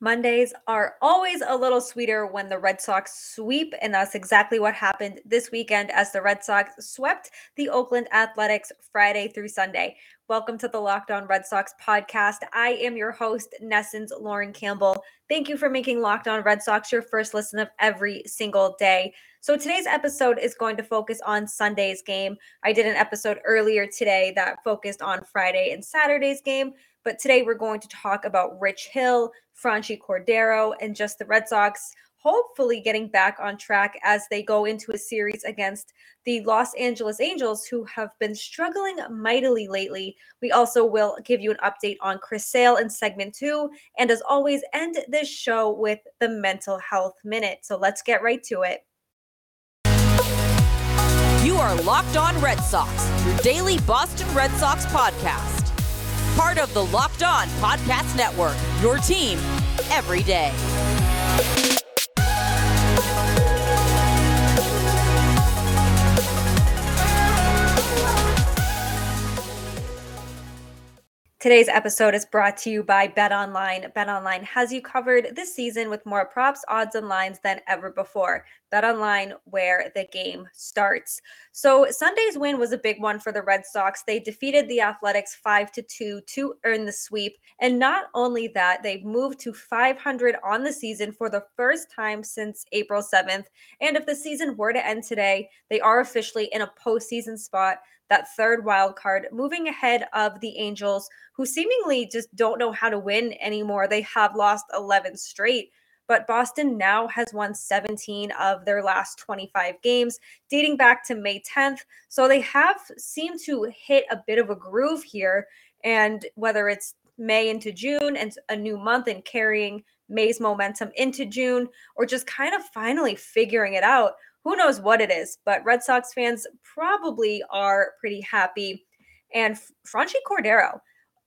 Mondays are always a little sweeter when the Red Sox sweep, and that's exactly what happened this weekend as the Red Sox swept the Oakland Athletics Friday through Sunday. Welcome to the Locked On Red Sox podcast. I am your host, NESN's Lauren Campbell. Thank you for making Locked On Red Sox your first listen of every single day. So today's episode is going to focus on Sunday's game. I did an episode earlier today that focused on Friday and Saturday's game, but today we're going to talk about Rich Hill, Franchy Cordero, and just the Red Sox hopefully getting back on track as they go into a series against the Los Angeles Angels, who have been struggling mightily lately. We also will give you an update on Chris Sale in segment two, and as always, end this show with the mental health minute. So let's get right to it. You are Locked On Red Sox, your daily Boston Red Sox podcast part of the Locked On Podcast Network. Your team every day. Today's episode is brought to you by Bet Online. Bet Online has you covered this season with more props, odds, and lines than ever before. Bet Online, where the game starts. So Sunday's win was a big one for the Red Sox. They defeated the Athletics five to two to earn the sweep, and not only that, they've moved to 500 on the season for the first time since April 7th. And if the season were to end today, they are officially in a postseason spot that third wild card, moving ahead of the Angels, who seemingly just don't know how to win anymore. They have lost 11 straight, but Boston now has won 17 of their last 25 games, dating back to May 10th. So they have seemed to hit a bit of a groove here. And whether it's May into June and a new month and carrying May's momentum into June, or just kind of finally figuring it out who knows what it is, but Red Sox fans probably are pretty happy. And Franchy Cordero,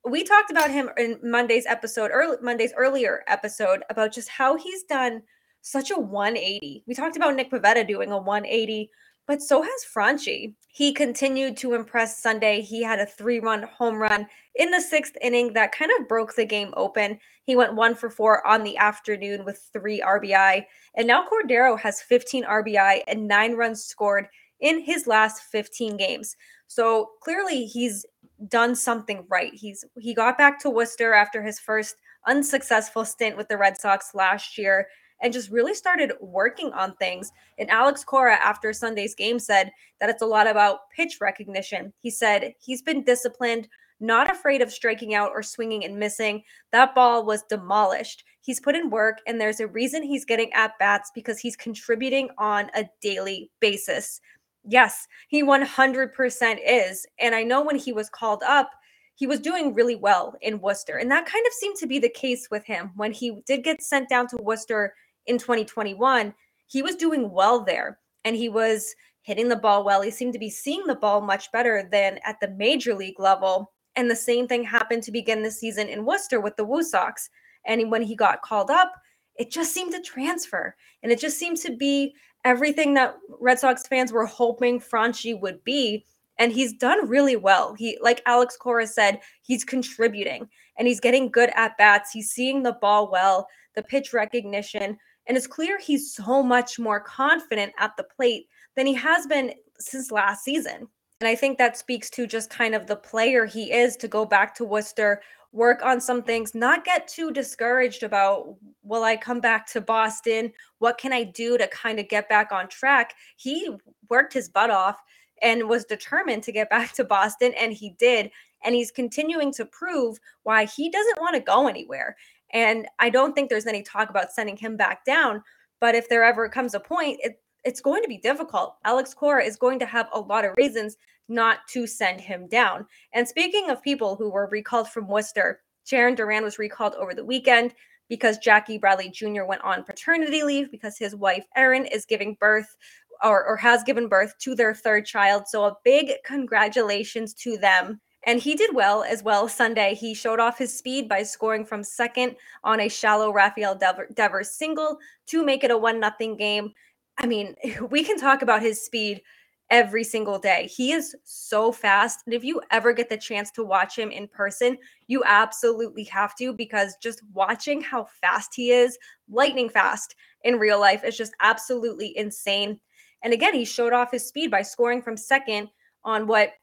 we talked about him in Monday's episode, early Monday's earlier episode about just how he's done such a 180. We talked about Nick Pivetta doing a 180 but so has Franchy. He continued to impress Sunday. He had a three run home run in the sixth inning that kind of broke the game open. He went one for four on the afternoon with three RBI. And now Cordero has 15 RBI and nine runs scored in his last 15 games. So clearly he's done something right. He's he got back to Worcester after his first unsuccessful stint with the Red Sox last year and just really started working on things. And Alex Cora, after Sunday's game, said that it's a lot about pitch recognition. He said he's been disciplined, not afraid of striking out or swinging and missing. That ball was demolished. He's put in work, and there's a reason he's getting at bats because he's contributing on a daily basis. Yes, he 100% is. And I know when he was called up, he was doing really well in Worcester. And that kind of seemed to be the case with him when he did get sent down to Worcester in 2021, he was doing well there and he was hitting the ball well. He seemed to be seeing the ball much better than at the major league level. And the same thing happened to begin the season in Worcester with the Woo Sox. And when he got called up, it just seemed to transfer. And it just seemed to be everything that Red Sox fans were hoping Franchy would be. And he's done really well. He, like Alex Cora said, he's contributing and he's getting good at bats. He's seeing the ball well, the pitch recognition. And it's clear he's so much more confident at the plate than he has been since last season. And I think that speaks to just kind of the player he is to go back to Worcester, work on some things, not get too discouraged about, will I come back to Boston? What can I do to kind of get back on track? He worked his butt off and was determined to get back to Boston, and he did. And he's continuing to prove why he doesn't want to go anywhere. And I don't think there's any talk about sending him back down. But if there ever comes a point, it, it's going to be difficult. Alex Cora is going to have a lot of reasons not to send him down. And speaking of people who were recalled from Worcester, Jarren Duran was recalled over the weekend because Jackie Bradley Jr. went on paternity leave because his wife, Erin, is giving birth or, or has given birth to their third child. So a big congratulations to them. And he did well as well Sunday. He showed off his speed by scoring from second on a shallow Rafael Devers single to make it a one nothing game. I mean, we can talk about his speed every single day. He is so fast. And if you ever get the chance to watch him in person, you absolutely have to because just watching how fast he is, lightning fast in real life, is just absolutely insane. And again, he showed off his speed by scoring from second on what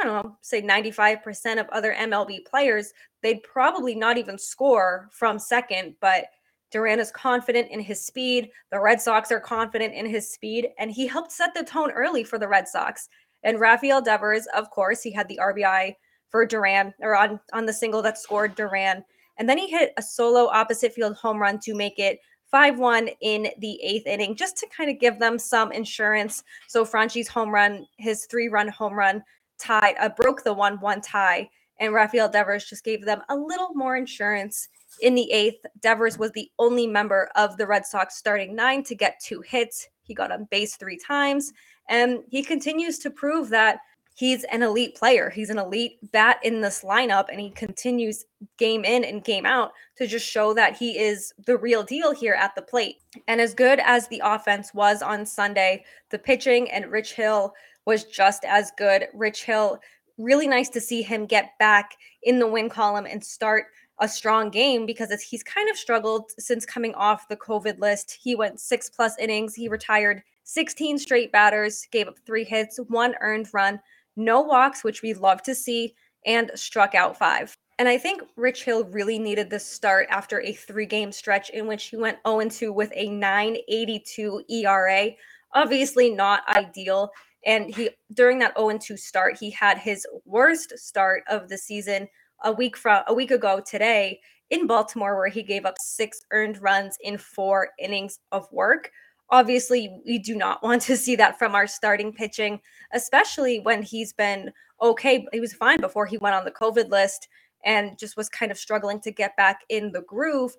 I don't know, say 95% of other MLB players, they'd probably not even score from second, but Duran is confident in his speed. The Red Sox are confident in his speed, and he helped set the tone early for the Red Sox. And Rafael Devers, of course, he had the RBI for Duran or on, on the single that scored Duran. And then he hit a solo opposite field home run to make it 5 1 in the eighth inning, just to kind of give them some insurance. So Franchy's home run, his three run home run, tie, uh, broke the 1 1 tie. And Rafael Devers just gave them a little more insurance in the eighth, Devers was the only member of the Red Sox starting nine to get two hits. He got on base three times, and he continues to prove that he's an elite player. He's an elite bat in this lineup, and he continues game in and game out to just show that he is the real deal here at the plate. And as good as the offense was on Sunday, the pitching and Rich Hill was just as good. Rich Hill, really nice to see him get back in the win column and start a strong game because he's kind of struggled since coming off the COVID list. He went six plus innings. He retired 16 straight batters, gave up three hits, one earned run, no walks, which we love to see, and struck out five. And I think Rich Hill really needed this start after a three game stretch in which he went 0 2 with a 982 ERA. Obviously, not ideal. And he, during that 0 2 start, he had his worst start of the season a week from a week ago today in Baltimore, where he gave up six earned runs in four innings of work. Obviously, we do not want to see that from our starting pitching, especially when he's been okay. He was fine before he went on the COVID list and just was kind of struggling to get back in the groove.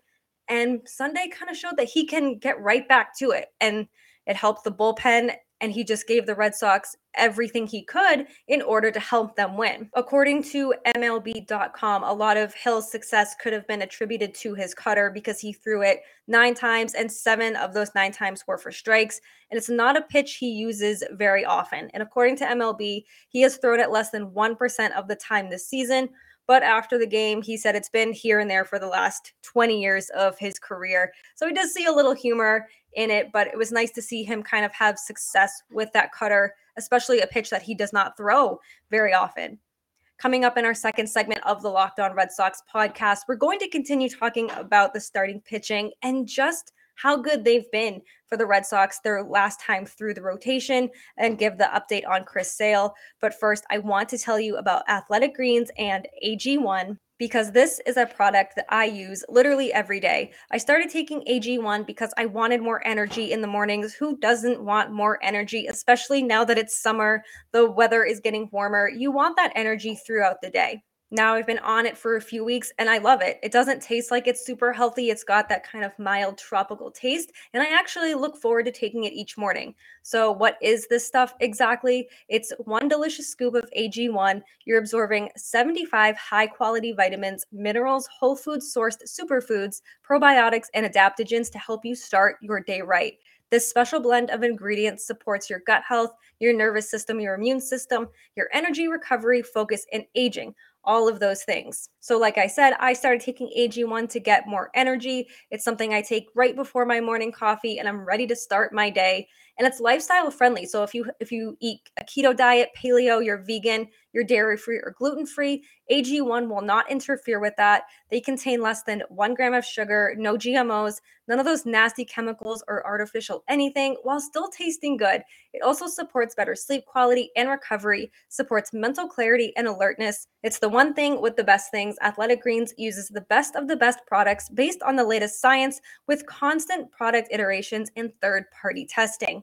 And Sunday kind of showed that he can get right back to it. And it helped the bullpen and he just gave the Red Sox everything he could in order to help them win. According to MLB.com, a lot of Hill's success could have been attributed to his cutter because he threw it nine times, and seven of those nine times were for strikes. And it's not a pitch he uses very often. And according to MLB, he has thrown it less than 1% of the time this season. But after the game, he said it's been here and there for the last 20 years of his career. So he does see a little humor in it, but it was nice to see him kind of have success with that cutter, especially a pitch that he does not throw very often. Coming up in our second segment of the Locked On Red Sox podcast, we're going to continue talking about the starting pitching and just how good they've been for the Red Sox their last time through the rotation and give the update on Chris Sale. But first, I want to tell you about Athletic Greens and AG1 because this is a product that I use literally every day. I started taking AG1 because I wanted more energy in the mornings. Who doesn't want more energy, especially now that it's summer, the weather is getting warmer? You want that energy throughout the day. Now I've been on it for a few weeks and I love it. It doesn't taste like it's super healthy. It's got that kind of mild tropical taste. And I actually look forward to taking it each morning. So, what is this stuff exactly? It's one delicious scoop of AG1. You're absorbing 75 high quality vitamins, minerals, whole food sourced superfoods, probiotics, and adaptogens to help you start your day right. This special blend of ingredients supports your gut health, your nervous system, your immune system, your energy recovery, focus, and aging all of those things. So, like I said, I started taking AG1 to get more energy. It's something I take right before my morning coffee, and I'm ready to start my day. And it's lifestyle friendly. So if you if you eat a keto diet, paleo, you're vegan, you're dairy free or gluten free, AG1 will not interfere with that. They contain less than one gram of sugar, no GMOs, none of those nasty chemicals or artificial anything, while still tasting good. It also supports better sleep quality and recovery, supports mental clarity and alertness. It's the one thing with the best things. Athletic Greens uses the best of the best products based on the latest science with constant product iterations and third party testing.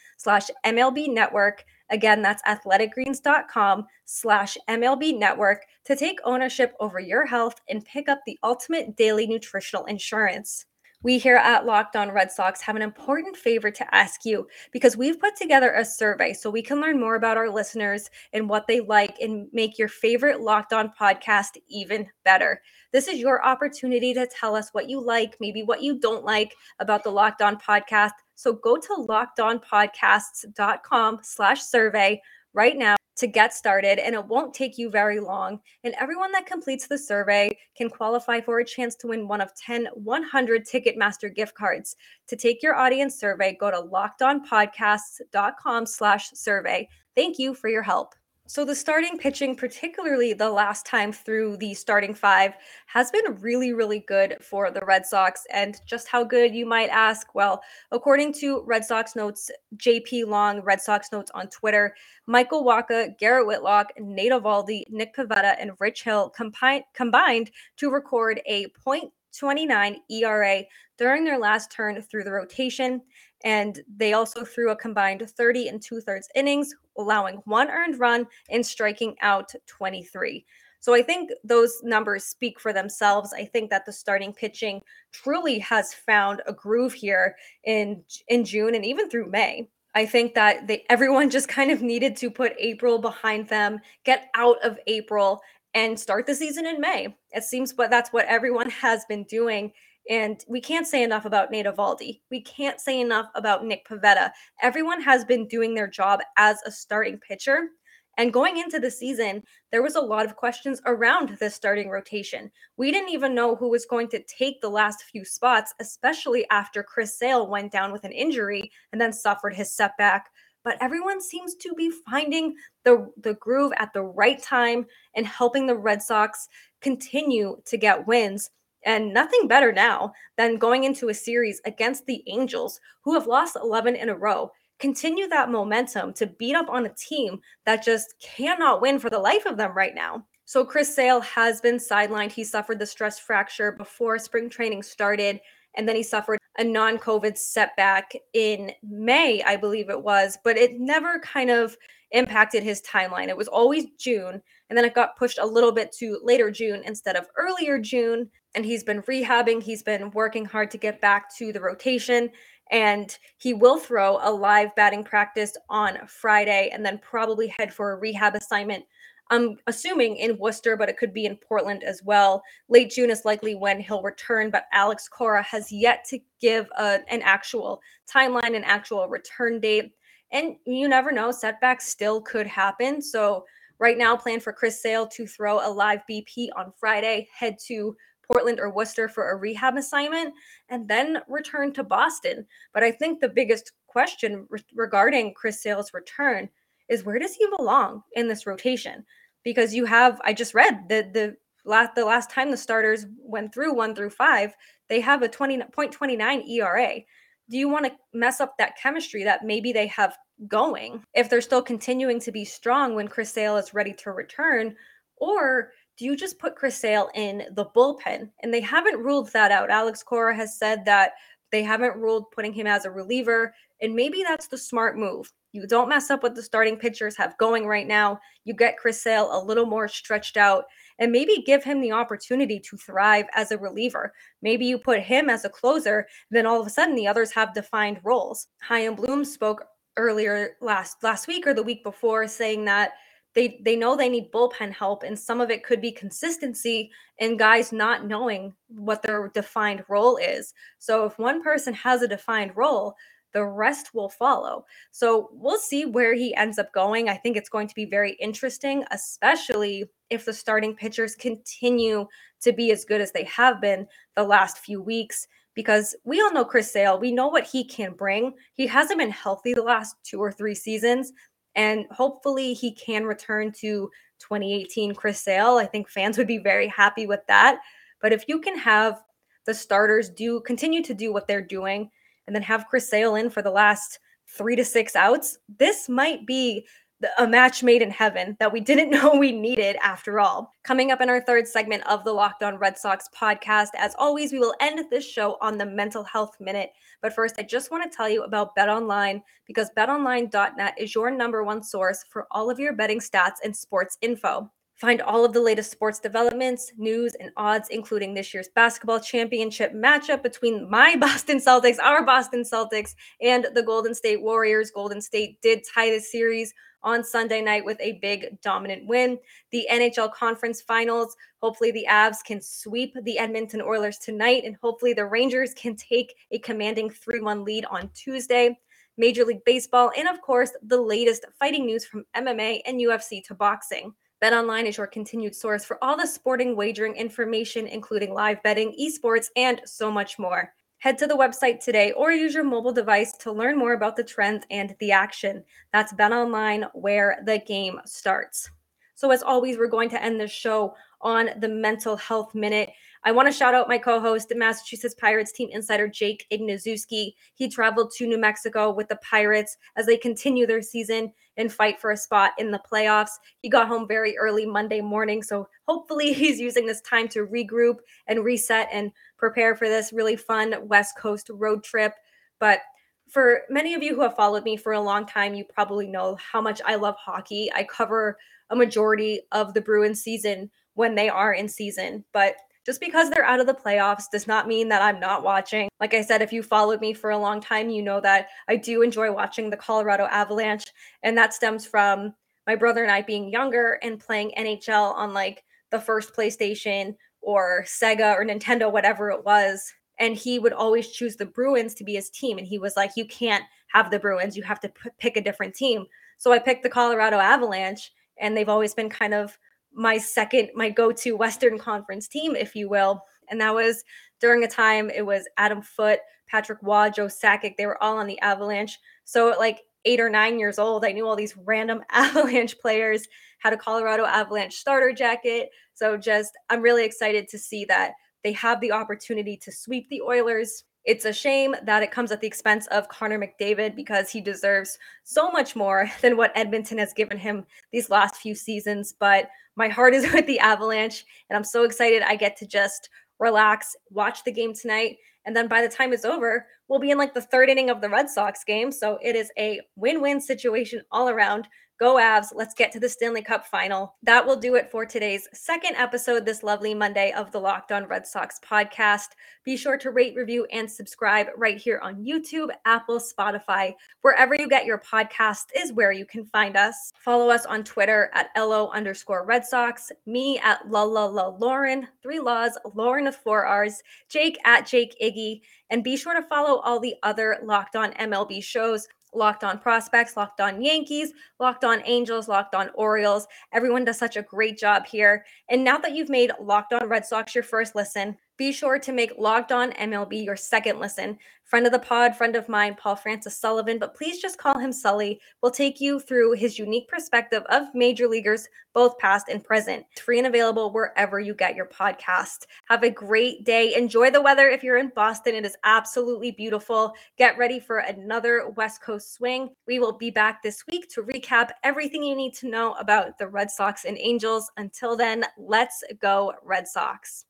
slash MLB network Again, that's athleticgreens.com slash MLB network to take ownership over your health and pick up the ultimate daily nutritional insurance. We here at Locked On Red Sox have an important favor to ask you because we've put together a survey so we can learn more about our listeners and what they like and make your favorite Locked On podcast even better. This is your opportunity to tell us what you like, maybe what you don't like about the Locked On podcast. So go to lockedonpodcasts.com slash survey right now to get started and it won't take you very long. And everyone that completes the survey can qualify for a chance to win one of 10 100 Ticketmaster gift cards. To take your audience survey, go to lockedonpodcasts.com slash survey. Thank you for your help. So the starting pitching, particularly the last time through the starting five, has been really, really good for the Red Sox. And just how good, you might ask? Well, according to Red Sox Notes, JP Long, Red Sox Notes on Twitter, Michael Wacha, Garrett Whitlock, Nate Eovaldi, Nick Pivetta, and Rich Hill compi- combined to record a .29 ERA during their last turn through the rotation. And they also threw a combined 30 and two thirds innings, allowing one earned run and striking out 23. So I think those numbers speak for themselves. I think that the starting pitching truly has found a groove here in in June and even through May. I think that they everyone just kind of needed to put April behind them, get out of April and start the season in May. It seems but that's what everyone has been doing and we can't say enough about Nate Eovaldi. We can't say enough about Nick Pivetta. Everyone has been doing their job as a starting pitcher. And going into the season, there was a lot of questions around this starting rotation. We didn't even know who was going to take the last few spots, especially after Chris Sale went down with an injury and then suffered his setback. But everyone seems to be finding the, the groove at the right time and helping the Red Sox continue to get wins. And nothing better now than going into a series against the Angels, who have lost 11 in a row. Continue that momentum to beat up on a team that just cannot win for the life of them right now. So, Chris Sale has been sidelined. He suffered the stress fracture before spring training started, and then he suffered a non COVID setback in May, I believe it was, but it never kind of impacted his timeline. It was always June, and then it got pushed a little bit to later June instead of earlier June and he's been rehabbing. He's been working hard to get back to the rotation. And he will throw a live batting practice on Friday and then probably head for a rehab assignment. I'm assuming in Worcester, but it could be in Portland as well. Late June is likely when he'll return, but Alex Cora has yet to give a, an actual timeline, an actual return date. And you never know, setbacks still could happen. So, right now, plan for Chris Sale to throw a live BP on Friday, head to Portland or Worcester for a rehab assignment and then return to Boston. But I think the biggest question re- regarding Chris Sale's return is where does he belong in this rotation? Because you have, I just read the the last the last time the starters went through one through five, they have a 20.29 ERA. Do you want to mess up that chemistry that maybe they have going if they're still continuing to be strong when Chris Sale is ready to return? Or do you just put Chris Sale in the bullpen? And they haven't ruled that out. Alex Cora has said that they haven't ruled putting him as a reliever. And maybe that's the smart move. You don't mess up what the starting pitchers have going right now. You get Chris Sale a little more stretched out and maybe give him the opportunity to thrive as a reliever. Maybe you put him as a closer, then all of a sudden the others have defined roles. Chaim Bloom spoke earlier last last week or the week before saying that they they know they need bullpen help and some of it could be consistency and guys not knowing what their defined role is so if one person has a defined role the rest will follow so we'll see where he ends up going i think it's going to be very interesting especially if the starting pitchers continue to be as good as they have been the last few weeks because we all know Chris Sale. We know what he can bring. He hasn't been healthy the last two or three seasons. And hopefully he can return to 2018 Chris Sale. I think fans would be very happy with that. But if you can have the starters do continue to do what they're doing and then have Chris Sale in for the last three to six outs, this might be a match made in heaven that we didn't know we needed after all. Coming up in our third segment of the Locked On Red Sox podcast, as always, we will end this show on the mental health minute. But first, I just want to tell you about Bet Online because betonline.net is your number one source for all of your betting stats and sports info. Find all of the latest sports developments, news, and odds, including this year's basketball championship matchup between my Boston Celtics, our Boston Celtics, and the Golden State Warriors. Golden State did tie the series on Sunday night with a big dominant win. The NHL Conference Finals. Hopefully, the Avs can sweep the Edmonton Oilers tonight, and hopefully, the Rangers can take a commanding 3 1 lead on Tuesday. Major League Baseball, and of course, the latest fighting news from MMA and UFC to boxing. BetOnline is your continued source for all the sporting wagering information, including live betting, esports, and so much more. Head to the website today or use your mobile device to learn more about the trends and the action. That's BetOnline, where the game starts. So, as always, we're going to end this show on the mental health minute. I want to shout out my co-host, the Massachusetts Pirates team insider Jake Ignazuski. He traveled to New Mexico with the Pirates as they continue their season and fight for a spot in the playoffs. He got home very early Monday morning, so hopefully he's using this time to regroup and reset and prepare for this really fun West Coast road trip. But for many of you who have followed me for a long time, you probably know how much I love hockey. I cover a majority of the Bruins season when they are in season, but just because they're out of the playoffs does not mean that I'm not watching. Like I said, if you followed me for a long time, you know that I do enjoy watching the Colorado Avalanche. And that stems from my brother and I being younger and playing NHL on like the first PlayStation or Sega or Nintendo, whatever it was. And he would always choose the Bruins to be his team. And he was like, You can't have the Bruins, you have to p- pick a different team. So I picked the Colorado Avalanche, and they've always been kind of my second, my go to Western Conference team, if you will. And that was during a time it was Adam Foote, Patrick Roy, Joe Sakic. They were all on the Avalanche. So like eight or nine years old, I knew all these random Avalanche players, had a Colorado Avalanche starter jacket. So just, I'm really excited to see that they have the opportunity to sweep the Oilers. It's a shame that it comes at the expense of Connor McDavid because he deserves so much more than what Edmonton has given him these last few seasons. But my heart is with the Avalanche, and I'm so excited I get to just relax, watch the game tonight. And then by the time it's over, we'll be in like the third inning of the Red Sox game. So it is a win win situation all around. Go Avs. Let's get to the Stanley Cup final. That will do it for today's second episode this lovely Monday of the Locked On Red Sox podcast. Be sure to rate, review, and subscribe right here on YouTube, Apple, Spotify, wherever you get your podcast is where you can find us. Follow us on Twitter at LO underscore Red Sox, me at La La La Lauren, three laws, Lauren with four R's, Jake at Jake Iggy, and be sure to follow all the other Locked On MLB shows Locked On Prospects, Locked On Yankees, Locked On Angels, Locked On Orioles. Everyone does such a great job here. And now that you've made Locked On Red Sox your first listen, be sure to make Locked On MLB your second listen. Friend of the pod, friend of mine, Paul Francis Sullivan, but please just call him Sully, We'll take you through his unique perspective of major leaguers, both past and present. Free and available wherever you get your podcast. Have a great day. Enjoy the weather if you're in Boston. It is absolutely beautiful. Get ready for another West Coast swing. We will be back this week to recap everything you need to know about the Red Sox and Angels. Until then, let's go, Red Sox.